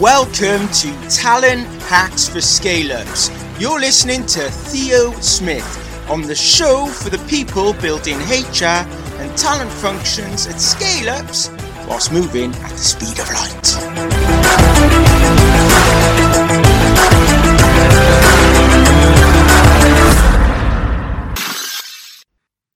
Welcome to Talent Hacks for Scale Ups. You're listening to Theo Smith on the show for the people building HR and talent functions at scale ups whilst moving at the speed of light.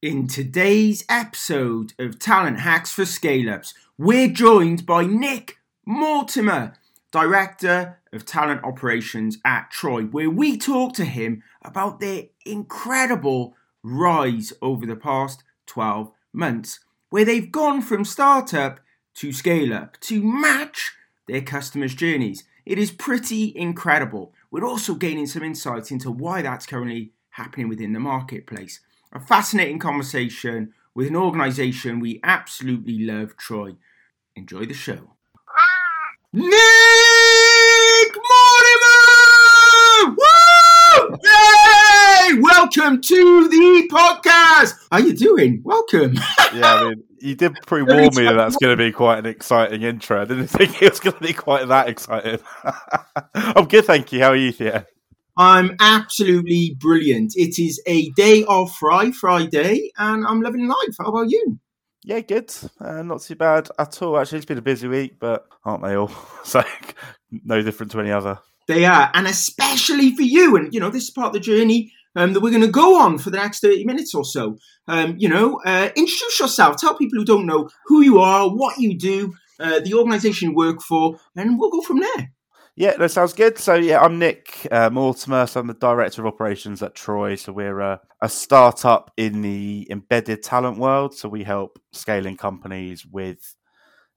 In today's episode of Talent Hacks for Scale Ups, we're joined by Nick Mortimer Director of Talent Operations at Troy, where we talk to him about their incredible rise over the past 12 months, where they've gone from startup to scale up to match their customers' journeys. It is pretty incredible. We're also gaining some insights into why that's currently happening within the marketplace. A fascinating conversation with an organization we absolutely love, Troy. Enjoy the show. Ah! Nick Mortimer! Woo! Yay! Welcome to the podcast. How are you doing? Welcome. yeah, I mean, you did pre-warn me that that's going to be quite an exciting intro. I didn't think it was going to be quite that exciting. I'm good, thank you. How are you, Theo? I'm absolutely brilliant. It is a day off Fry Friday, and I'm loving life. How about you? Yeah, good. Uh, not too bad at all. Actually, it's been a busy week, but aren't they all? so no different to any other. They are, and especially for you. And you know, this is part of the journey um, that we're going to go on for the next thirty minutes or so. Um, you know, uh, introduce yourself. Tell people who don't know who you are, what you do, uh, the organisation you work for, and we'll go from there. Yeah, that sounds good. So, yeah, I'm Nick uh, Mortimer. So I'm the director of operations at Troy. So we're a, a startup in the embedded talent world. So we help scaling companies with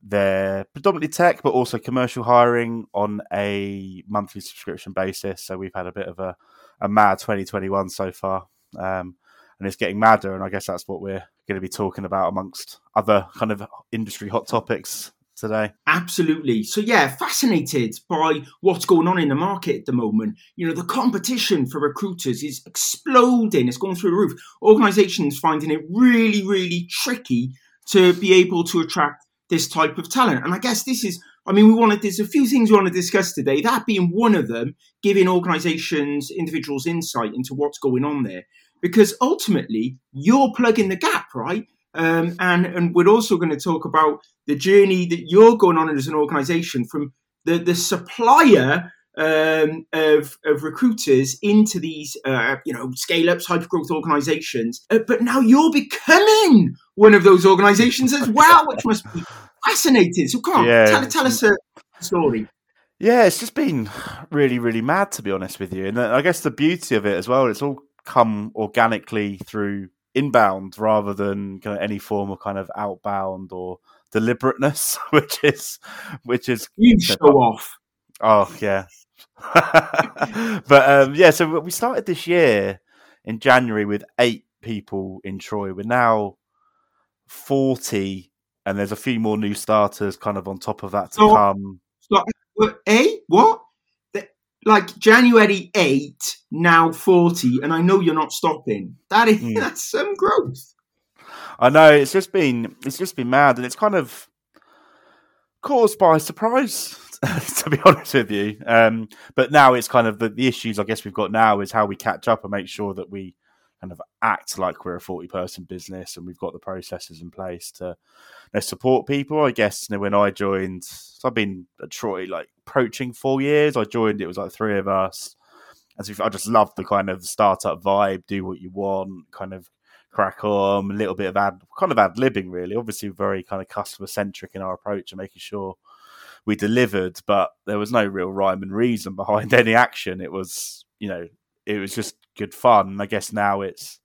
their predominantly tech, but also commercial hiring on a monthly subscription basis. So we've had a bit of a, a mad 2021 so far. Um, and it's getting madder. And I guess that's what we're going to be talking about amongst other kind of industry hot topics today. Absolutely. So yeah, fascinated by what's going on in the market at the moment. You know, the competition for recruiters is exploding. It's going through the roof. Organizations finding it really, really tricky to be able to attract this type of talent. And I guess this is I mean, we wanted there's a few things we want to discuss today. That being one of them, giving organizations, individuals insight into what's going on there. Because ultimately, you're plugging the gap, right? Um, and and we're also going to talk about the journey that you're going on as an organisation from the the supplier um, of of recruiters into these uh, you know scale ups, hyper growth organisations. Uh, but now you're becoming one of those organisations as well, which must be fascinating. So come on, yeah. tell, tell us a story. Yeah, it's just been really, really mad to be honest with you. And I guess the beauty of it as well, it's all come organically through inbound rather than kind of any form of kind of outbound or deliberateness, which is which is you show off. Oh yeah, but um, yeah. So we started this year in January with eight people in Troy. We're now forty, and there's a few more new starters kind of on top of that to so, come. So, eight? What? like January 8, now 40, and I know you're not stopping. That is mm. that's some growth. I know it's just been it's just been mad, and it's kind of caused by surprise, to be honest with you. Um, but now it's kind of the, the issues I guess we've got now is how we catch up and make sure that we kind of act like we're a 40 person business and we've got the processes in place to you know, support people. I guess you know, when I joined, so I've been at Troy like approaching four years. I joined, it was like three of us. As if I just love the kind of startup vibe, do what you want, kind of crack on, a little bit of ad, kind of ad libbing, really. Obviously, very kind of customer centric in our approach and making sure we delivered, but there was no real rhyme and reason behind any action. It was, you know, it was just good fun. I guess now it's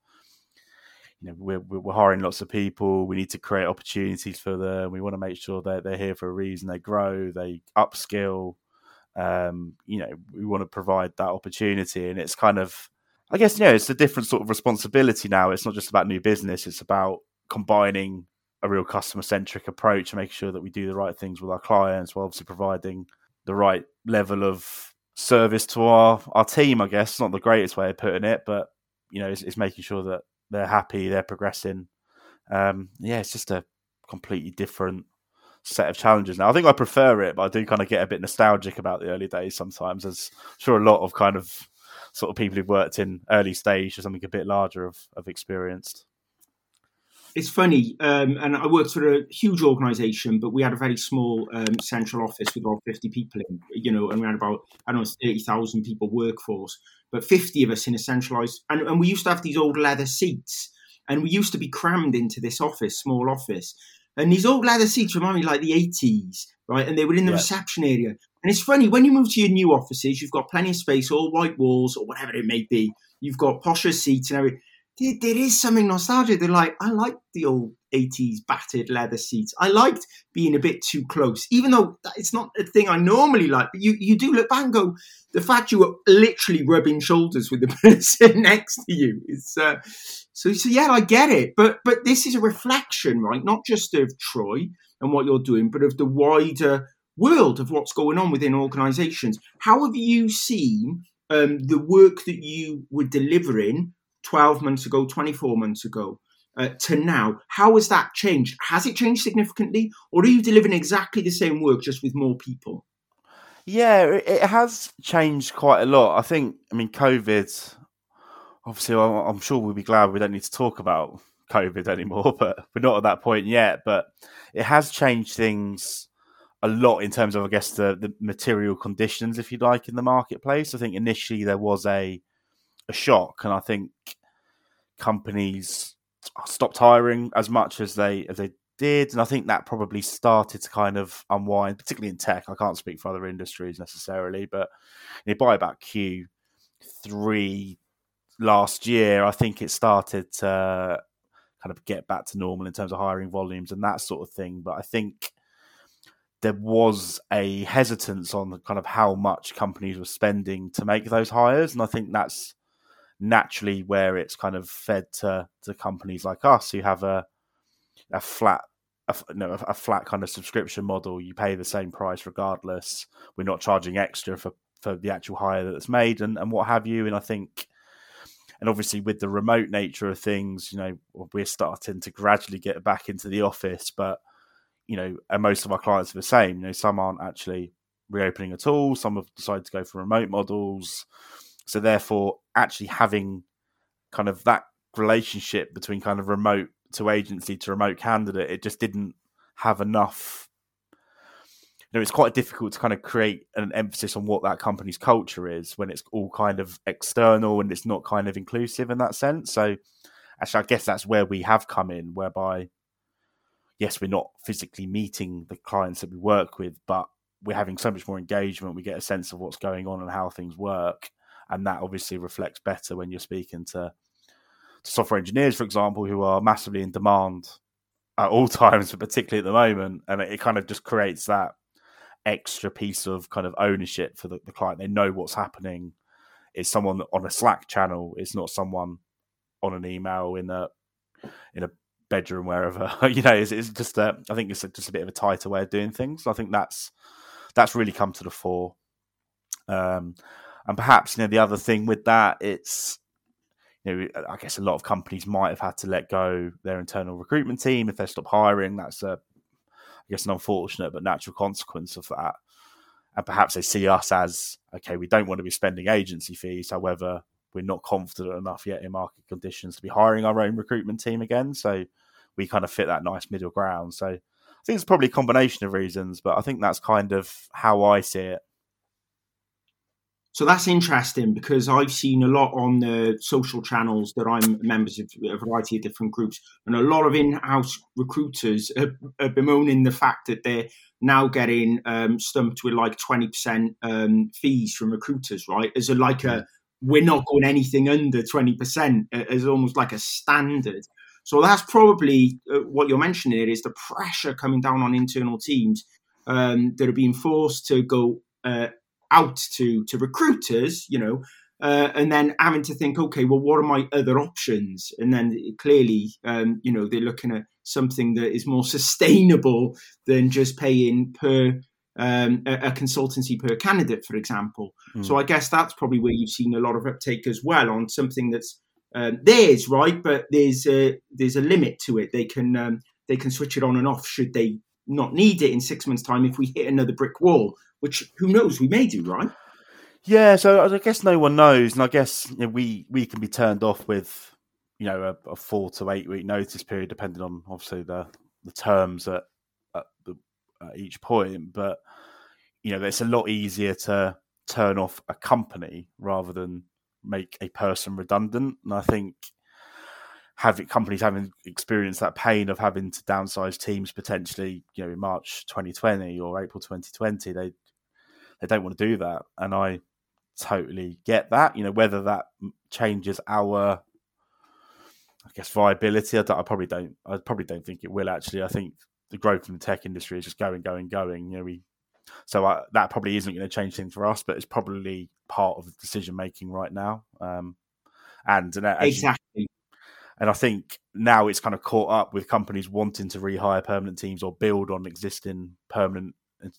you know we're we're hiring lots of people. We need to create opportunities for them. We want to make sure that they're here for a reason. They grow. They upskill. Um, you know, we want to provide that opportunity, and it's kind of, I guess, you know, it's a different sort of responsibility now. It's not just about new business; it's about combining a real customer centric approach and making sure that we do the right things with our clients, while obviously providing the right level of service to our our team. I guess It's not the greatest way of putting it, but you know, it's, it's making sure that they're happy, they're progressing. Um, yeah, it's just a completely different set of challenges now. I think I prefer it, but I do kind of get a bit nostalgic about the early days sometimes, as I'm sure a lot of kind of sort of people who've worked in early stage or something a bit larger have, have experienced it's funny, um, and I worked for a huge organisation, but we had a very small um, central office with about 50 people in, you know, and we had about, I don't know, 30,000 people workforce, but 50 of us in a centralised, and, and we used to have these old leather seats, and we used to be crammed into this office, small office. And these old leather seats remind me like the 80s, right? And they were in the yeah. reception area. And it's funny, when you move to your new offices, you've got plenty of space, all white walls or whatever it may be. You've got posher seats and everything there, there is something nostalgic. They're like, I like the old 80s battered leather seats. I liked being a bit too close, even though it's not a thing I normally like. But you, you do look back and go, the fact you were literally rubbing shoulders with the person next to you is uh, so. So yeah, I get it. But but this is a reflection, right? Not just of Troy and what you're doing, but of the wider world of what's going on within organisations. How have you seen um, the work that you were delivering 12 months ago, 24 months ago, uh, to now, how has that changed? Has it changed significantly, or are you delivering exactly the same work just with more people? Yeah, it has changed quite a lot. I think, I mean, COVID, obviously, I'm sure we'll be glad we don't need to talk about COVID anymore, but we're not at that point yet. But it has changed things a lot in terms of, I guess, the, the material conditions, if you like, in the marketplace. I think initially there was a a shock, and I think companies stopped hiring as much as they as they did, and I think that probably started to kind of unwind, particularly in tech. I can't speak for other industries necessarily, but you know, by about Q three last year, I think it started to kind of get back to normal in terms of hiring volumes and that sort of thing. But I think there was a hesitance on kind of how much companies were spending to make those hires, and I think that's naturally where it's kind of fed to to companies like us who have a a flat a, no, a flat kind of subscription model. You pay the same price regardless. We're not charging extra for for the actual hire that's made and, and what have you. And I think, and obviously with the remote nature of things, you know, we're starting to gradually get back into the office, but you know, and most of our clients are the same. You know, some aren't actually reopening at all. Some have decided to go for remote models. So therefore, actually having kind of that relationship between kind of remote to agency to remote candidate, it just didn't have enough. You know, it's quite difficult to kind of create an emphasis on what that company's culture is when it's all kind of external and it's not kind of inclusive in that sense. So, actually, I guess that's where we have come in, whereby, yes, we're not physically meeting the clients that we work with, but we're having so much more engagement. We get a sense of what's going on and how things work and that obviously reflects better when you're speaking to, to software engineers, for example, who are massively in demand at all times, but particularly at the moment, and it, kind of just creates that extra piece of kind of ownership for the, the client. They know what's happening. It's someone on a Slack channel. It's not someone on an email in a in a bedroom wherever. you know, it's, it's just a, I think it's a, just a bit of a tighter way of doing things. I think that's that's really come to the fore. Um, and perhaps you know the other thing with that, it's you know uh, I guess a lot of companies might have had to let go their internal recruitment team if they stop hiring. That's a I guess an unfortunate but natural consequence of that. And perhaps they see us as okay, we don't want to be spending agency fees. However, we're not confident enough yet in market conditions to be hiring our own recruitment team again. So we kind of fit that nice middle ground. So I think it's probably a combination of reasons, but I think that's kind of how I see it. So that's interesting because I've seen a lot on the social channels that I'm members of a variety of different groups, and a lot of in-house recruiters are, are bemoaning the fact that they're now getting um, stumped with like twenty percent um, fees from recruiters, right? As a like a we're not going anything under twenty percent as almost like a standard. So that's probably uh, what you're mentioning here is the pressure coming down on internal teams um, that are being forced to go uh, out to to recruiters, you know, uh, and then having to think, okay, well, what are my other options? And then clearly, um, you know, they're looking at something that is more sustainable than just paying per um, a, a, consultancy per candidate, for example. Mm. So I guess that's probably where you've seen a lot of uptake as well on something that's um, theirs, right? But there's a, there's a limit to it. They can um, they can switch it on and off should they not need it in six months' time if we hit another brick wall, which who knows, we may do, right? Yeah, so I guess no one knows, and I guess you know, we we can be turned off with you know a, a, four to eight week notice period, depending on obviously the the terms at, at, the, at each point. But you know, it's a lot easier to turn off a company rather than make a person redundant, and I think having companies having experienced that pain of having to downsize teams potentially, you know, in March 2020 or April 2020, they they don't want to do that, and I totally get that. You know, whether that changes our, I guess, viability, I, I, probably don't. I probably don't think it will. Actually, I think the growth in the tech industry is just going, going, going. You know, we so I, that probably isn't going to change things for us, but it's probably part of the decision making right now. Um, and, and exactly. You, and I think now it's kind of caught up with companies wanting to rehire permanent teams or build on existing permanent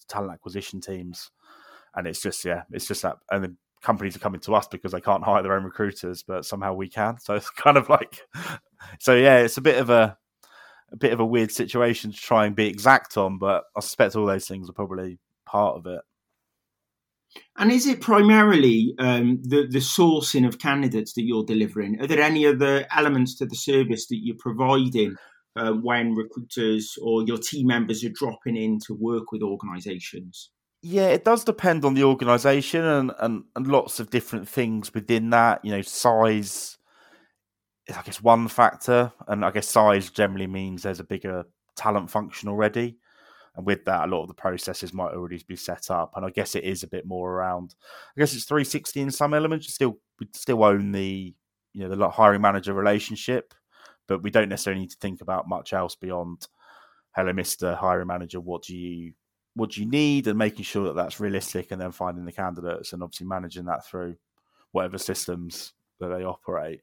talent acquisition teams. And it's just, yeah, it's just that. And then companies are coming to us because they can't hire their own recruiters, but somehow we can. So it's kind of like, so yeah, it's a bit of a, a bit of a weird situation to try and be exact on, but I suspect all those things are probably part of it. And is it primarily um, the the sourcing of candidates that you're delivering? Are there any other elements to the service that you're providing uh, when recruiters or your team members are dropping in to work with organisations? Yeah, it does depend on the organisation and, and, and lots of different things within that. You know, size is, I guess, one factor. And I guess size generally means there's a bigger talent function already. And with that, a lot of the processes might already be set up. And I guess it is a bit more around, I guess it's 360 in some elements. You still, we still own the, you know, the hiring manager relationship, but we don't necessarily need to think about much else beyond, hello, Mr. Hiring Manager, what do you what you need and making sure that that's realistic and then finding the candidates and obviously managing that through whatever systems that they operate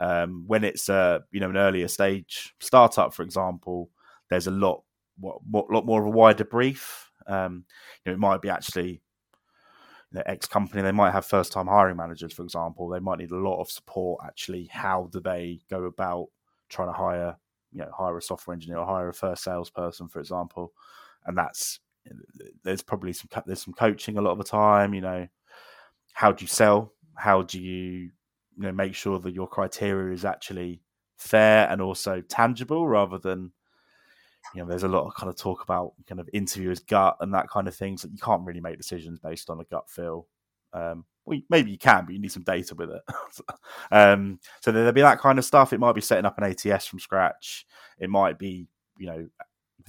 um, when it's a you know an earlier stage startup for example there's a lot what, what lot more of a wider brief um, you know it might be actually you know, X company, they might have first time hiring managers, for example. They might need a lot of support. Actually, how do they go about trying to hire, you know, hire a software engineer or hire a first salesperson, for example? And that's there's probably some there's some coaching a lot of the time. You know, how do you sell? How do you you know make sure that your criteria is actually fair and also tangible rather than you know there's a lot of kind of talk about kind of interviewers gut and that kind of things that you can't really make decisions based on a gut feel um, well, maybe you can, but you need some data with it. um, so there'll be that kind of stuff. It might be setting up an ATS from scratch. It might be, you know,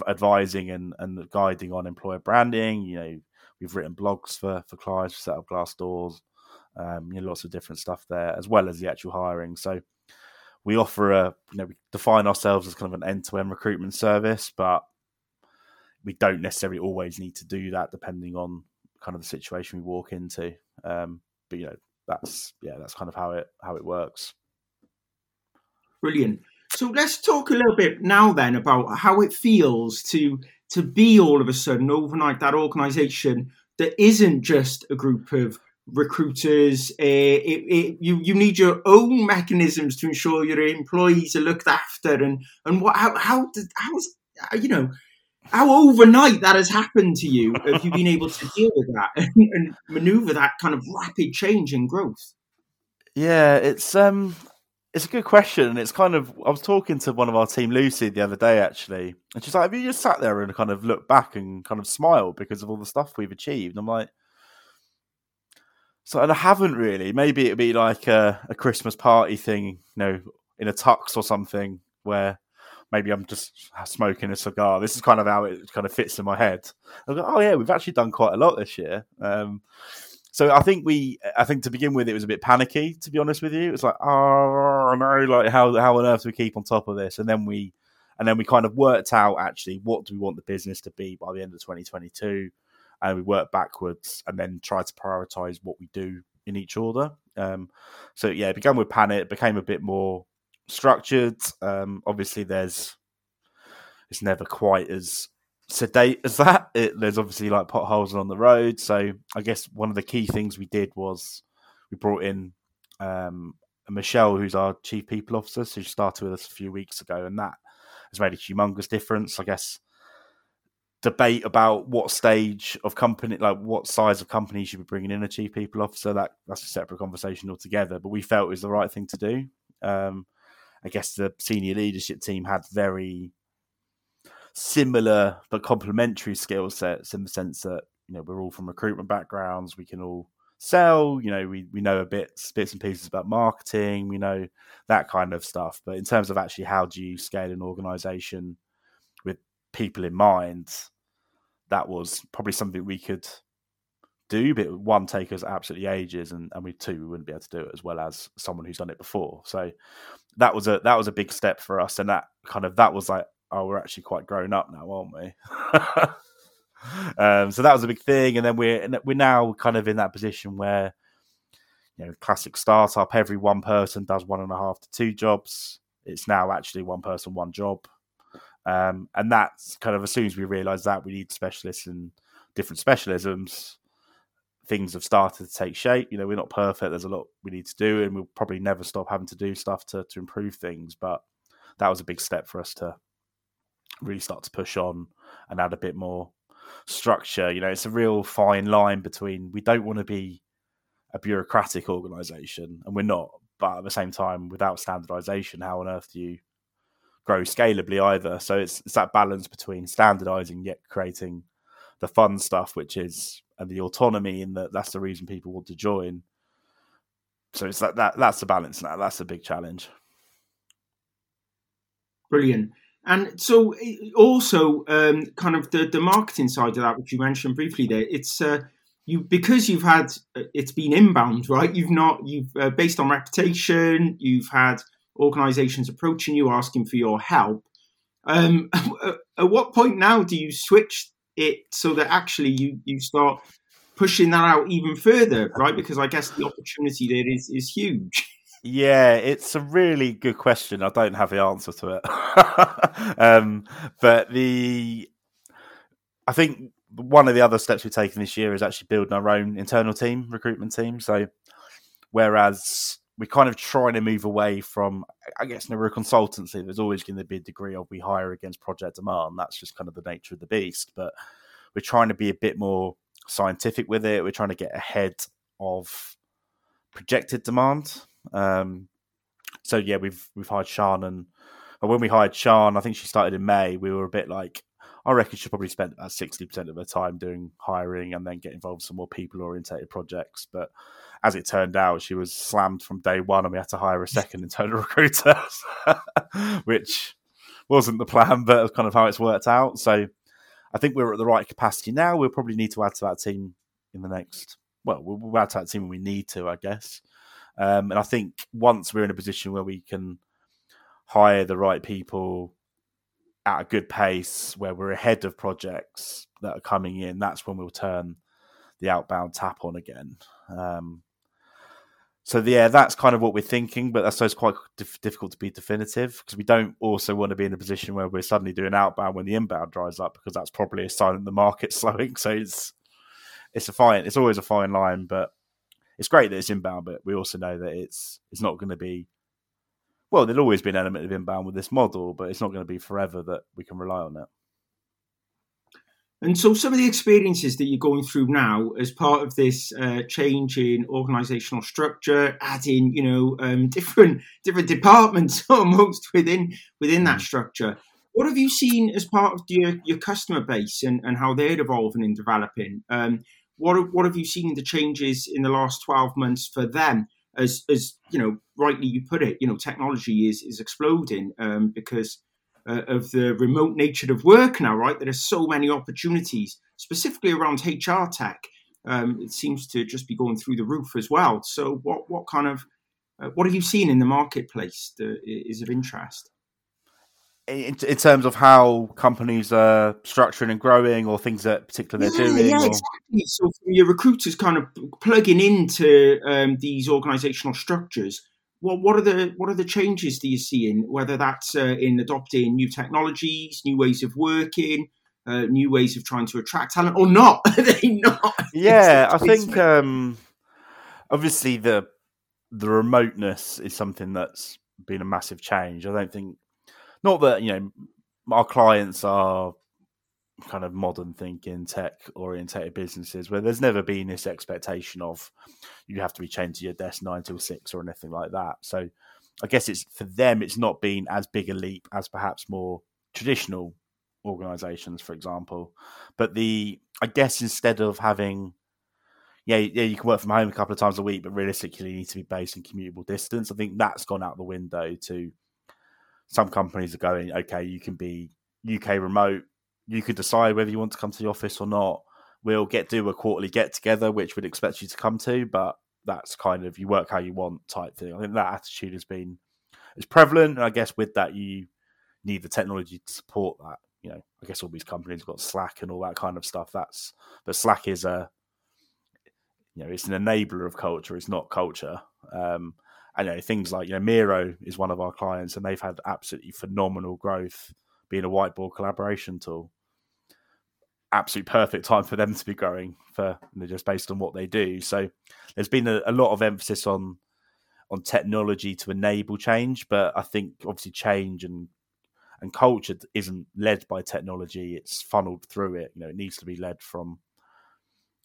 advising and, and guiding on employer branding. You know, we've written blogs for for clients, set up Glassdoors, um, you know, lots of different stuff there, as well as the actual hiring. So we offer a, you know, we define ourselves as kind of an end to end recruitment service, but we don't necessarily always need to do that depending on kind of the situation we walk into. Um, but you know, that's yeah, that's kind of how it how it works. Brilliant. So let's talk a little bit now then about how it feels to to be all of a sudden overnight that organisation that isn't just a group of recruiters. Uh, it, it, you you need your own mechanisms to ensure your employees are looked after, and and what how how did, how is you know how overnight that has happened to you? Have you been able to deal with that and, and maneuver that kind of rapid change in growth? Yeah, it's um it's a good question. And it's kind of I was talking to one of our team, Lucy, the other day actually, and she's like, "Have you just sat there and kind of looked back and kind of smiled because of all the stuff we've achieved?" And I'm like, "So, and I haven't really. Maybe it'd be like a, a Christmas party thing, you know, in a tux or something, where maybe I'm just smoking a cigar. This is kind of how it kind of fits in my head. I go, oh yeah, we've actually done quite a lot this year." Um, so I think we, I think to begin with, it was a bit panicky. To be honest with you, it was like, oh no, like how how on earth do we keep on top of this? And then we, and then we kind of worked out actually what do we want the business to be by the end of 2022, and we worked backwards and then tried to prioritize what we do in each order. Um, so yeah, it began with panic, became a bit more structured. Um, obviously, there's it's never quite as sedate as that. It, there's obviously like potholes on the road. So I guess one of the key things we did was we brought in um, Michelle, who's our chief people officer. So she started with us a few weeks ago, and that has made a humongous difference. I guess debate about what stage of company, like what size of company should be bringing in a chief people officer. That that's a separate conversation altogether. But we felt it was the right thing to do. Um, I guess the senior leadership team had very similar but complementary skill sets in the sense that you know we're all from recruitment backgrounds. We can all sell. You know, we we know a bit bits and pieces about marketing. We know that kind of stuff. But in terms of actually how do you scale an organization with people in mind, that was probably something we could do. But one take us absolutely ages, and and we two we wouldn't be able to do it as well as someone who's done it before. So that was a that was a big step for us, and that kind of that was like, oh, we're actually quite grown up now, aren't we? um, so that was a big thing, and then we're we're now kind of in that position where you know, classic startup, every one person does one and a half to two jobs. It's now actually one person, one job. Um, and that's kind of as soon as we realize that we need specialists in different specialisms, things have started to take shape. You know, we're not perfect. There's a lot we need to do, and we'll probably never stop having to do stuff to to improve things. But that was a big step for us to really start to push on and add a bit more structure. You know, it's a real fine line between we don't want to be a bureaucratic organization, and we're not. But at the same time, without standardization, how on earth do you grow scalably either? So it's, it's that balance between standardizing yet creating the fun stuff, which is and the autonomy, and that that's the reason people want to join. So it's that, that that's the balance now. That's a big challenge. Brilliant. And so, also, um, kind of the, the marketing side of that, which you mentioned briefly there, it's uh, you because you've had uh, it's been inbound, right? You've not you've uh, based on reputation. You've had organisations approaching you asking for your help. Um, at what point now do you switch it so that actually you you start pushing that out even further, right? Because I guess the opportunity there is is huge. Yeah, it's a really good question. I don't have the answer to it. um, but the, I think one of the other steps we've taken this year is actually building our own internal team, recruitment team. So, whereas we're kind of trying to move away from, I guess, we're a consultancy. There's always going to be a degree of we hire against project demand. That's just kind of the nature of the beast. But we're trying to be a bit more scientific with it. We're trying to get ahead of projected demand. Um, so yeah, we've we've hired Sean, and when we hired Sean, I think she started in May. We were a bit like, I reckon she probably spent about sixty percent of her time doing hiring, and then get involved in some more people orientated projects. But as it turned out, she was slammed from day one, and we had to hire a second internal recruiter, which wasn't the plan, but it's kind of how it's worked out. So I think we're at the right capacity now. We'll probably need to add to that team in the next. Well, we'll add to that team when we need to, I guess. Um, and I think once we're in a position where we can hire the right people at a good pace, where we're ahead of projects that are coming in, that's when we'll turn the outbound tap on again. Um, so yeah, that's kind of what we're thinking, but that's quite dif- difficult to be definitive because we don't also want to be in a position where we're suddenly doing outbound when the inbound dries up because that's probably a sign that the market's slowing. So it's it's a fine, it's always a fine line, but it's great that it's inbound, but we also know that it's it's not going to be. Well, there'll always be an element of inbound with this model, but it's not going to be forever that we can rely on it. And so, some of the experiences that you're going through now, as part of this uh, change in organisational structure, adding you know um, different different departments almost within within that mm. structure, what have you seen as part of your, your customer base and, and how they're evolving and developing? Um, what what have you seen the changes in the last twelve months for them? As as you know, rightly you put it, you know, technology is is exploding um, because uh, of the remote nature of work now. Right, there are so many opportunities, specifically around HR tech. Um, it seems to just be going through the roof as well. So, what what kind of uh, what have you seen in the marketplace that is of interest? In, in, terms of how companies are structuring and growing or things that particularly they're yeah, doing? Yeah, or... exactly. So from your recruiters kind of plugging into um, these organizational structures, what, what are the what are the changes that you're seeing, whether that's uh, in adopting new technologies, new ways of working, uh, new ways of trying to attract talent or not? are they not? Yeah, I think um, obviously the the remoteness is something that's been a massive change. I don't think not that you know our clients are kind of modern thinking, tech orientated businesses where there's never been this expectation of you have to be chained to your desk nine till six or anything like that. So I guess it's for them, it's not been as big a leap as perhaps more traditional organizations, for example. But the, I guess instead of having, yeah, yeah, you can work from home a couple of times a week, but realistically, you need to be based in commutable distance. I think that's gone out the window to some companies are going, okay, you can be UK remote you can decide whether you want to come to the office or not. We'll get do a quarterly get together, which we'd expect you to come to, but that's kind of you work how you want type thing. I think that attitude has been is prevalent, and I guess with that you need the technology to support that. You know, I guess all these companies have got Slack and all that kind of stuff. That's but Slack is a you know it's an enabler of culture. It's not culture. Um, you know, things like you know Miro is one of our clients, and they've had absolutely phenomenal growth being a whiteboard collaboration tool. Absolute perfect time for them to be growing for just based on what they do. So there's been a, a lot of emphasis on on technology to enable change, but I think obviously change and and culture isn't led by technology; it's funneled through it. You know, it needs to be led from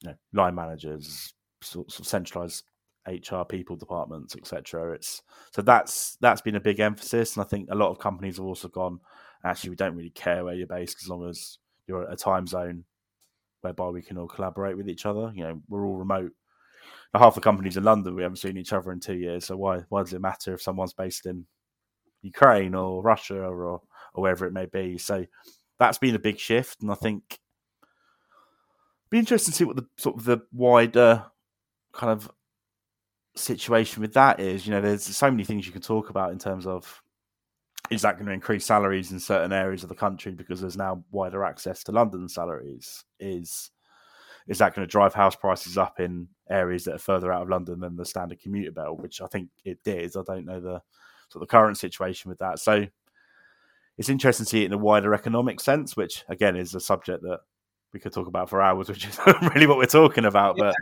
you know line managers, sort of centralized HR people departments, etc. It's so that's that's been a big emphasis, and I think a lot of companies have also gone actually we don't really care where you're based as long as you're at a time zone whereby we can all collaborate with each other. You know, we're all remote. Half the companies in London we haven't seen each other in two years, so why why does it matter if someone's based in Ukraine or Russia or or wherever it may be? So that's been a big shift, and I think be interesting to see what the sort of the wider kind of situation with that is. You know, there's so many things you can talk about in terms of is that going to increase salaries in certain areas of the country because there's now wider access to London salaries? Is is that going to drive house prices up in areas that are further out of London than the standard commuter belt? Which I think it did. I don't know the sort of the current situation with that. So it's interesting to see it in a wider economic sense, which again is a subject that we could talk about for hours, which is really what we're talking about. But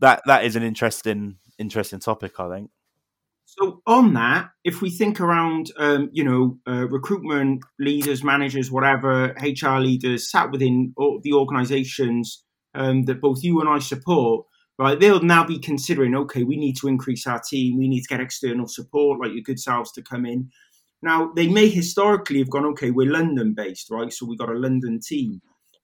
that that is an interesting interesting topic, I think. So on that, if we think around, um, you know, uh, recruitment leaders, managers, whatever, HR leaders sat within the organisations um, that both you and I support, right? They'll now be considering, okay, we need to increase our team, we need to get external support, like your good selves, to come in. Now they may historically have gone, okay, we're London based, right? So we got a London team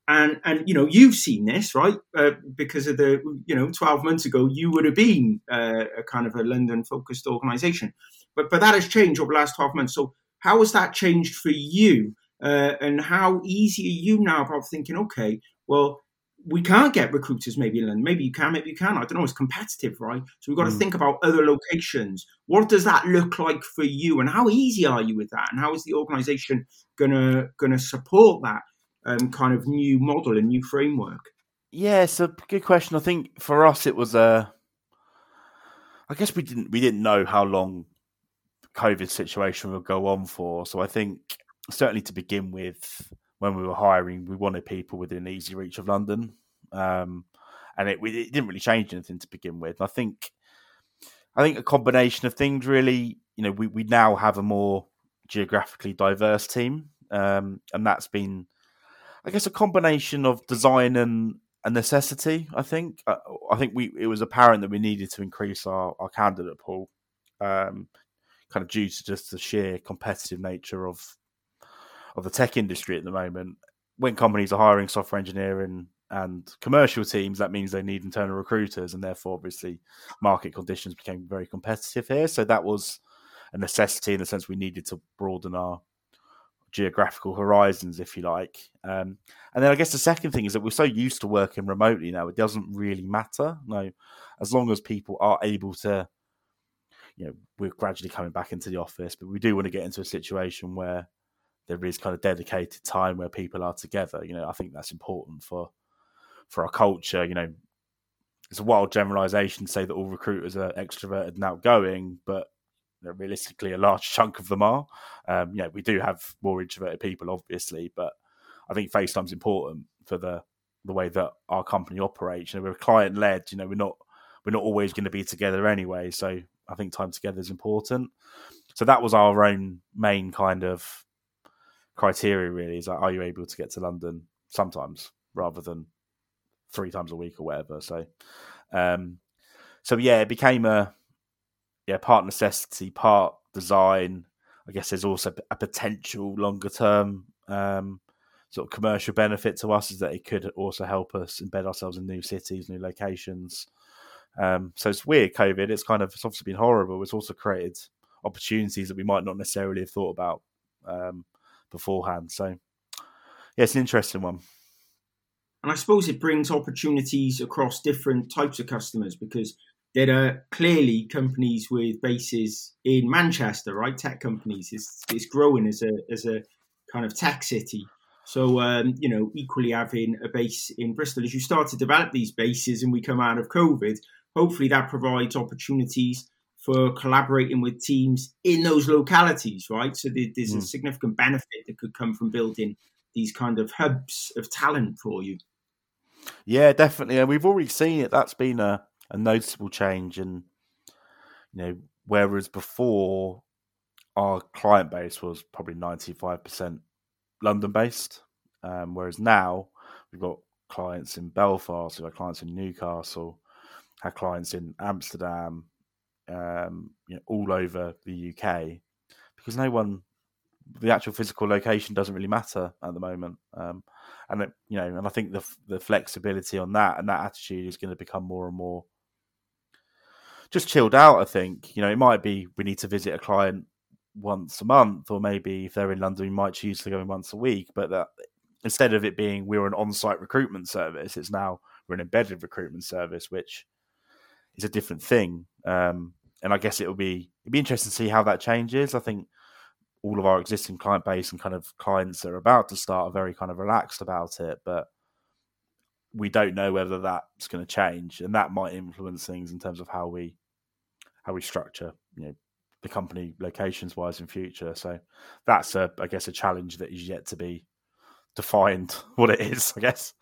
and and you know you've seen this right uh, because of the you know 12 months ago you would have been uh, a kind of a london focused organization but but that has changed over the last 12 months so how has that changed for you uh, and how easy are you now about thinking okay well we can't get recruiters maybe in London. Maybe you can, maybe you can. I don't know. It's competitive, right? So we've got mm. to think about other locations. What does that look like for you, and how easy are you with that? And how is the organisation gonna gonna support that? Um, kind of new model and new framework? Yeah, it's a good question. I think for us it was a. Uh, I guess we didn't we didn't know how long COVID situation would go on for. So I think certainly to begin with, when we were hiring, we wanted people within easy reach of London, um, and it, it didn't really change anything to begin with. I think I think a combination of things really. You know, we we now have a more geographically diverse team, um, and that's been I guess a combination of design and a necessity. I think. I, uh, I think we it was apparent that we needed to increase our, our candidate pool, um, kind of due to just the sheer competitive nature of of the tech industry at the moment. When companies are hiring software engineering and commercial teams, that means they need internal recruiters, and therefore, obviously, market conditions became very competitive here. So that was a necessity in the sense we needed to broaden our geographical horizons, if you like. Um, and then I guess the second thing is that we're so used to working remotely now, it doesn't really matter. No, as long as people are able to, you know, we're gradually coming back into the office, but we do want to get into a situation where there is kind of dedicated time where people are together. You know, I think that's important for for our culture. You know, it's a wild generalization to say that all recruiters are extroverted and outgoing, but know, realistically a large chunk of them are. Um, yeah, we do have more introverted people, obviously, but I think FaceTime's important for the the way that our company operates. You know, we're client led. You know, we're not we're not always going to be together anyway. So I think time together is important. So that was our own main kind of criteria. Really, is like, are you able to get to London sometimes rather than three times a week or whatever. So, um, so yeah, it became a yeah part necessity, part design. I guess there's also a potential longer term um, sort of commercial benefit to us is that it could also help us embed ourselves in new cities, new locations. Um, so it's weird, COVID. It's kind of it's obviously been horrible. It's also created opportunities that we might not necessarily have thought about um, beforehand. So yeah, it's an interesting one. And I suppose it brings opportunities across different types of customers because there are clearly companies with bases in Manchester, right? Tech companies. It's, it's growing as a as a kind of tech city. So, um, you know, equally having a base in Bristol, as you start to develop these bases and we come out of COVID, hopefully that provides opportunities for collaborating with teams in those localities, right? So there's a significant benefit that could come from building these kind of hubs of talent for you. Yeah, definitely. And we've already seen it. That's been a, a noticeable change. And, you know, whereas before our client base was probably 95% London based, um, whereas now we've got clients in Belfast, we've got clients in Newcastle, had clients in Amsterdam, um, you know, all over the UK, because no one, the actual physical location doesn't really matter at the moment. Um, and it, you know, and I think the the flexibility on that and that attitude is going to become more and more just chilled out. I think you know it might be we need to visit a client once a month, or maybe if they're in London, we might choose to go in once a week. But that instead of it being we're an on-site recruitment service, it's now we're an embedded recruitment service, which is a different thing. Um, and I guess it'll be it'll be interesting to see how that changes. I think all of our existing client base and kind of clients that are about to start are very kind of relaxed about it, but we don't know whether that's going to change, and that might influence things in terms of how we how we structure, you know, the company locations wise in future. So that's a, I guess, a challenge that is yet to be defined what it is. I guess.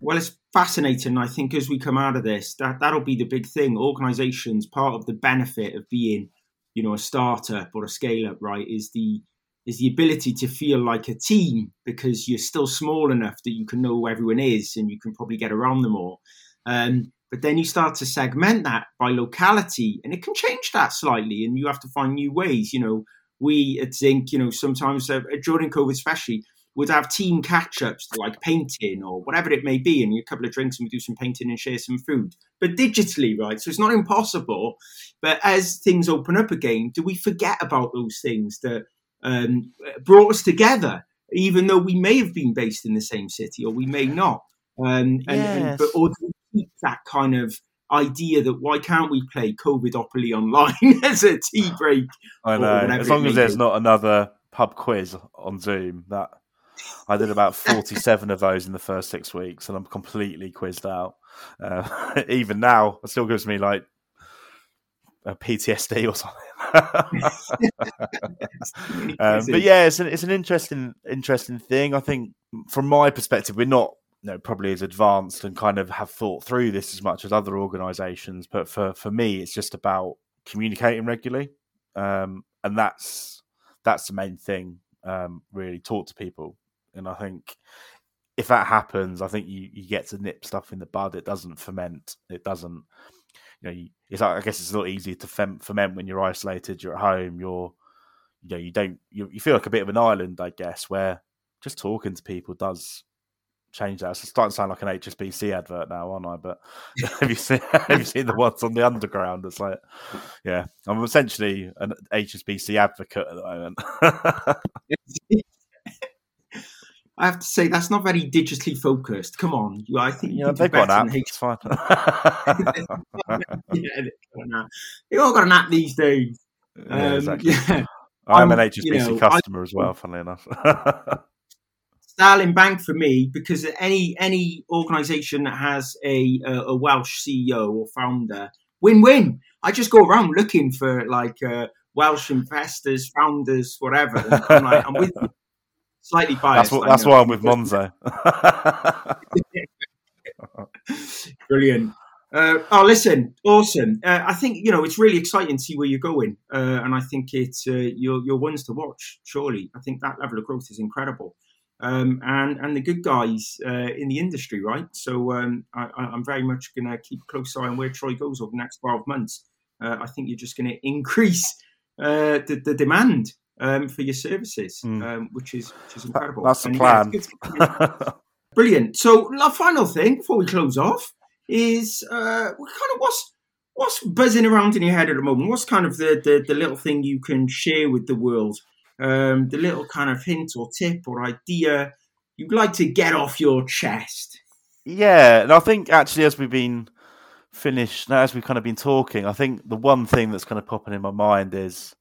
Well, it's fascinating. I think as we come out of this, that that'll be the big thing. Organisations, part of the benefit of being, you know, a startup or a scale up, right, is the is the ability to feel like a team because you're still small enough that you can know who everyone is and you can probably get around them all. Um, but then you start to segment that by locality, and it can change that slightly, and you have to find new ways. You know, we at Zinc, you know, sometimes uh, during COVID, especially would have team catch ups like painting or whatever it may be, and a couple of drinks and we do some painting and share some food, but digitally, right? So it's not impossible. But as things open up again, do we forget about those things that um, brought us together, even though we may have been based in the same city or we may not? Um, and, yes. and, but or we keep that kind of idea that why can't we play COVIDopoly online as a tea break? I know. As long as there's be. not another pub quiz on Zoom, that I did about 47 of those in the first six weeks, and I'm completely quizzed out. Uh, even now, it still gives me like a PTSD or something. um, but yeah, it's an, it's an interesting interesting thing. I think from my perspective, we're not you know, probably as advanced and kind of have thought through this as much as other organisations. But for for me, it's just about communicating regularly, um, and that's that's the main thing. Um, really, talk to people and I think if that happens, I think you, you get to nip stuff in the bud. It doesn't ferment. It doesn't. You know, it's I guess it's a lot easier to ferment when you're isolated. You're at home. You're, you know, you don't. You, you feel like a bit of an island, I guess, where just talking to people does change that. It's starting to sound like an HSBC advert now, aren't I? But have you seen have you seen the ones on the underground? It's like, yeah, I'm essentially an HSBC advocate at the moment. I have to say that's not very digitally focused. Come on, I think yeah, they've got an app. It's fine. yeah, they all got an app these days. Yeah, um, exactly. yeah. I'm an HSBC you know, customer I, as well. Funnily enough, Starling Bank for me because any any organisation that has a, a, a Welsh CEO or founder, win win. I just go around looking for like uh, Welsh investors, founders, whatever. I'm, like, I'm with you slightly biased. That's, what, that's why I'm with Monzo. Brilliant. Uh, oh, listen, awesome. Uh, I think you know it's really exciting to see where you're going, uh, and I think it's uh, your your ones to watch. Surely, I think that level of growth is incredible. um, and and the good guys uh, in the industry, right? So um, I, am very much going to keep a close eye on where Troy goes over the next 12 months. Uh, I think you're just going to increase uh, the, the demand um, for your services, mm. which is which is incredible. That's the and, plan. Yeah, Brilliant. So, the final thing before we close off is uh, kind of what's what's buzzing around in your head at the moment? What's kind of the, the, the little thing you can share with the world? Um, the little kind of hint or tip or idea you'd like to get off your chest? Yeah, and I think actually, as we've been finished, now as we've kind of been talking, I think the one thing that's kind of popping in my mind is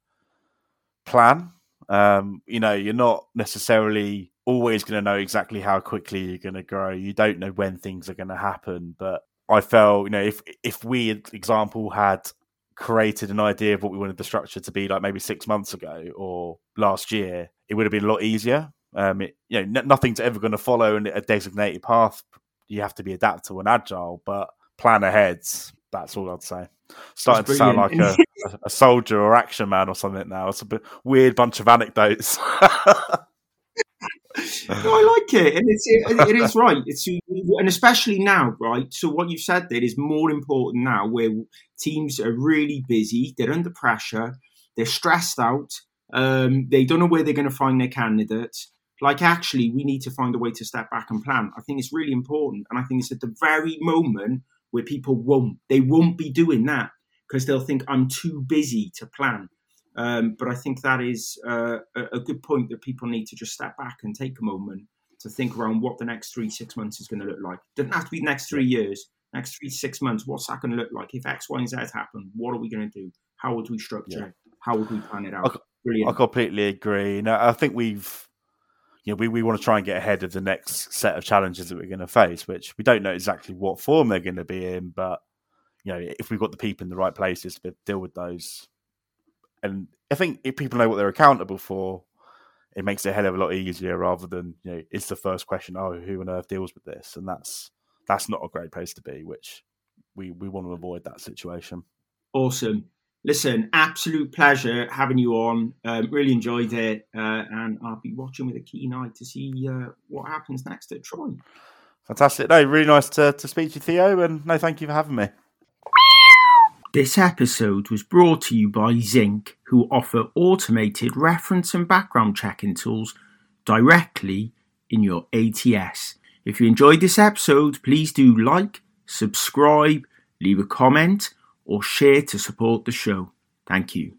plan. Um, you know, you're not necessarily always going to know exactly how quickly you're going to grow. You don't know when things are going to happen, but I felt, you know, if if we, example, had created an idea of what we wanted the structure to be like maybe six months ago or last year, it would have been a lot easier. Um, it, you know, n- nothing's ever going to follow a designated path. You have to be adaptable and agile, but plan ahead. That's all I'd say. Starting to sound like a, a, soldier or action man or something now. It's a bit weird bunch of anecdotes. no, I like it, and it's it, it is right. It's and especially now, right? So what you've said there is more important now, where teams are really busy, they're under pressure, they're stressed out, um, they don't know where they're going to find their candidates. Like, actually, we need to find a way to step back and plan. I think it's really important, and I think it's at the very moment where people won't, they won't be doing that because they'll think I'm too busy to plan. Um, but I think that is uh, a good point that people need to just step back and take a moment to think around what the next three, six months is going to look like. Doesn't have to be the next three years, next three, six months. What's that going to look like? If X, Y, and Z happen, what are we going to do? How would we structure yeah. it? How would we plan it out? I, Brilliant. I completely agree. Now, I think we've, you know, we, we want to try and get ahead of the next set of challenges that we're going to face, which we don't know exactly what form they're going to be in, but you know, if we've got the people in the right places to deal with those, and I think if people know what they're accountable for, it makes it a hell of a lot easier rather than you know it's the first question. Oh, who on earth deals with this? And that's that's not a great place to be. Which we we want to avoid that situation. Awesome. Listen, absolute pleasure having you on. Um, really enjoyed it, uh, and I'll be watching with a keen eye to see uh, what happens next at Troy. Fantastic. No, really nice to, to speak to you, Theo, and no, thank you for having me. This episode was brought to you by Zinc, who offer automated reference and background checking tools directly in your ATS. If you enjoyed this episode, please do like, subscribe, leave a comment, or share to support the show. Thank you.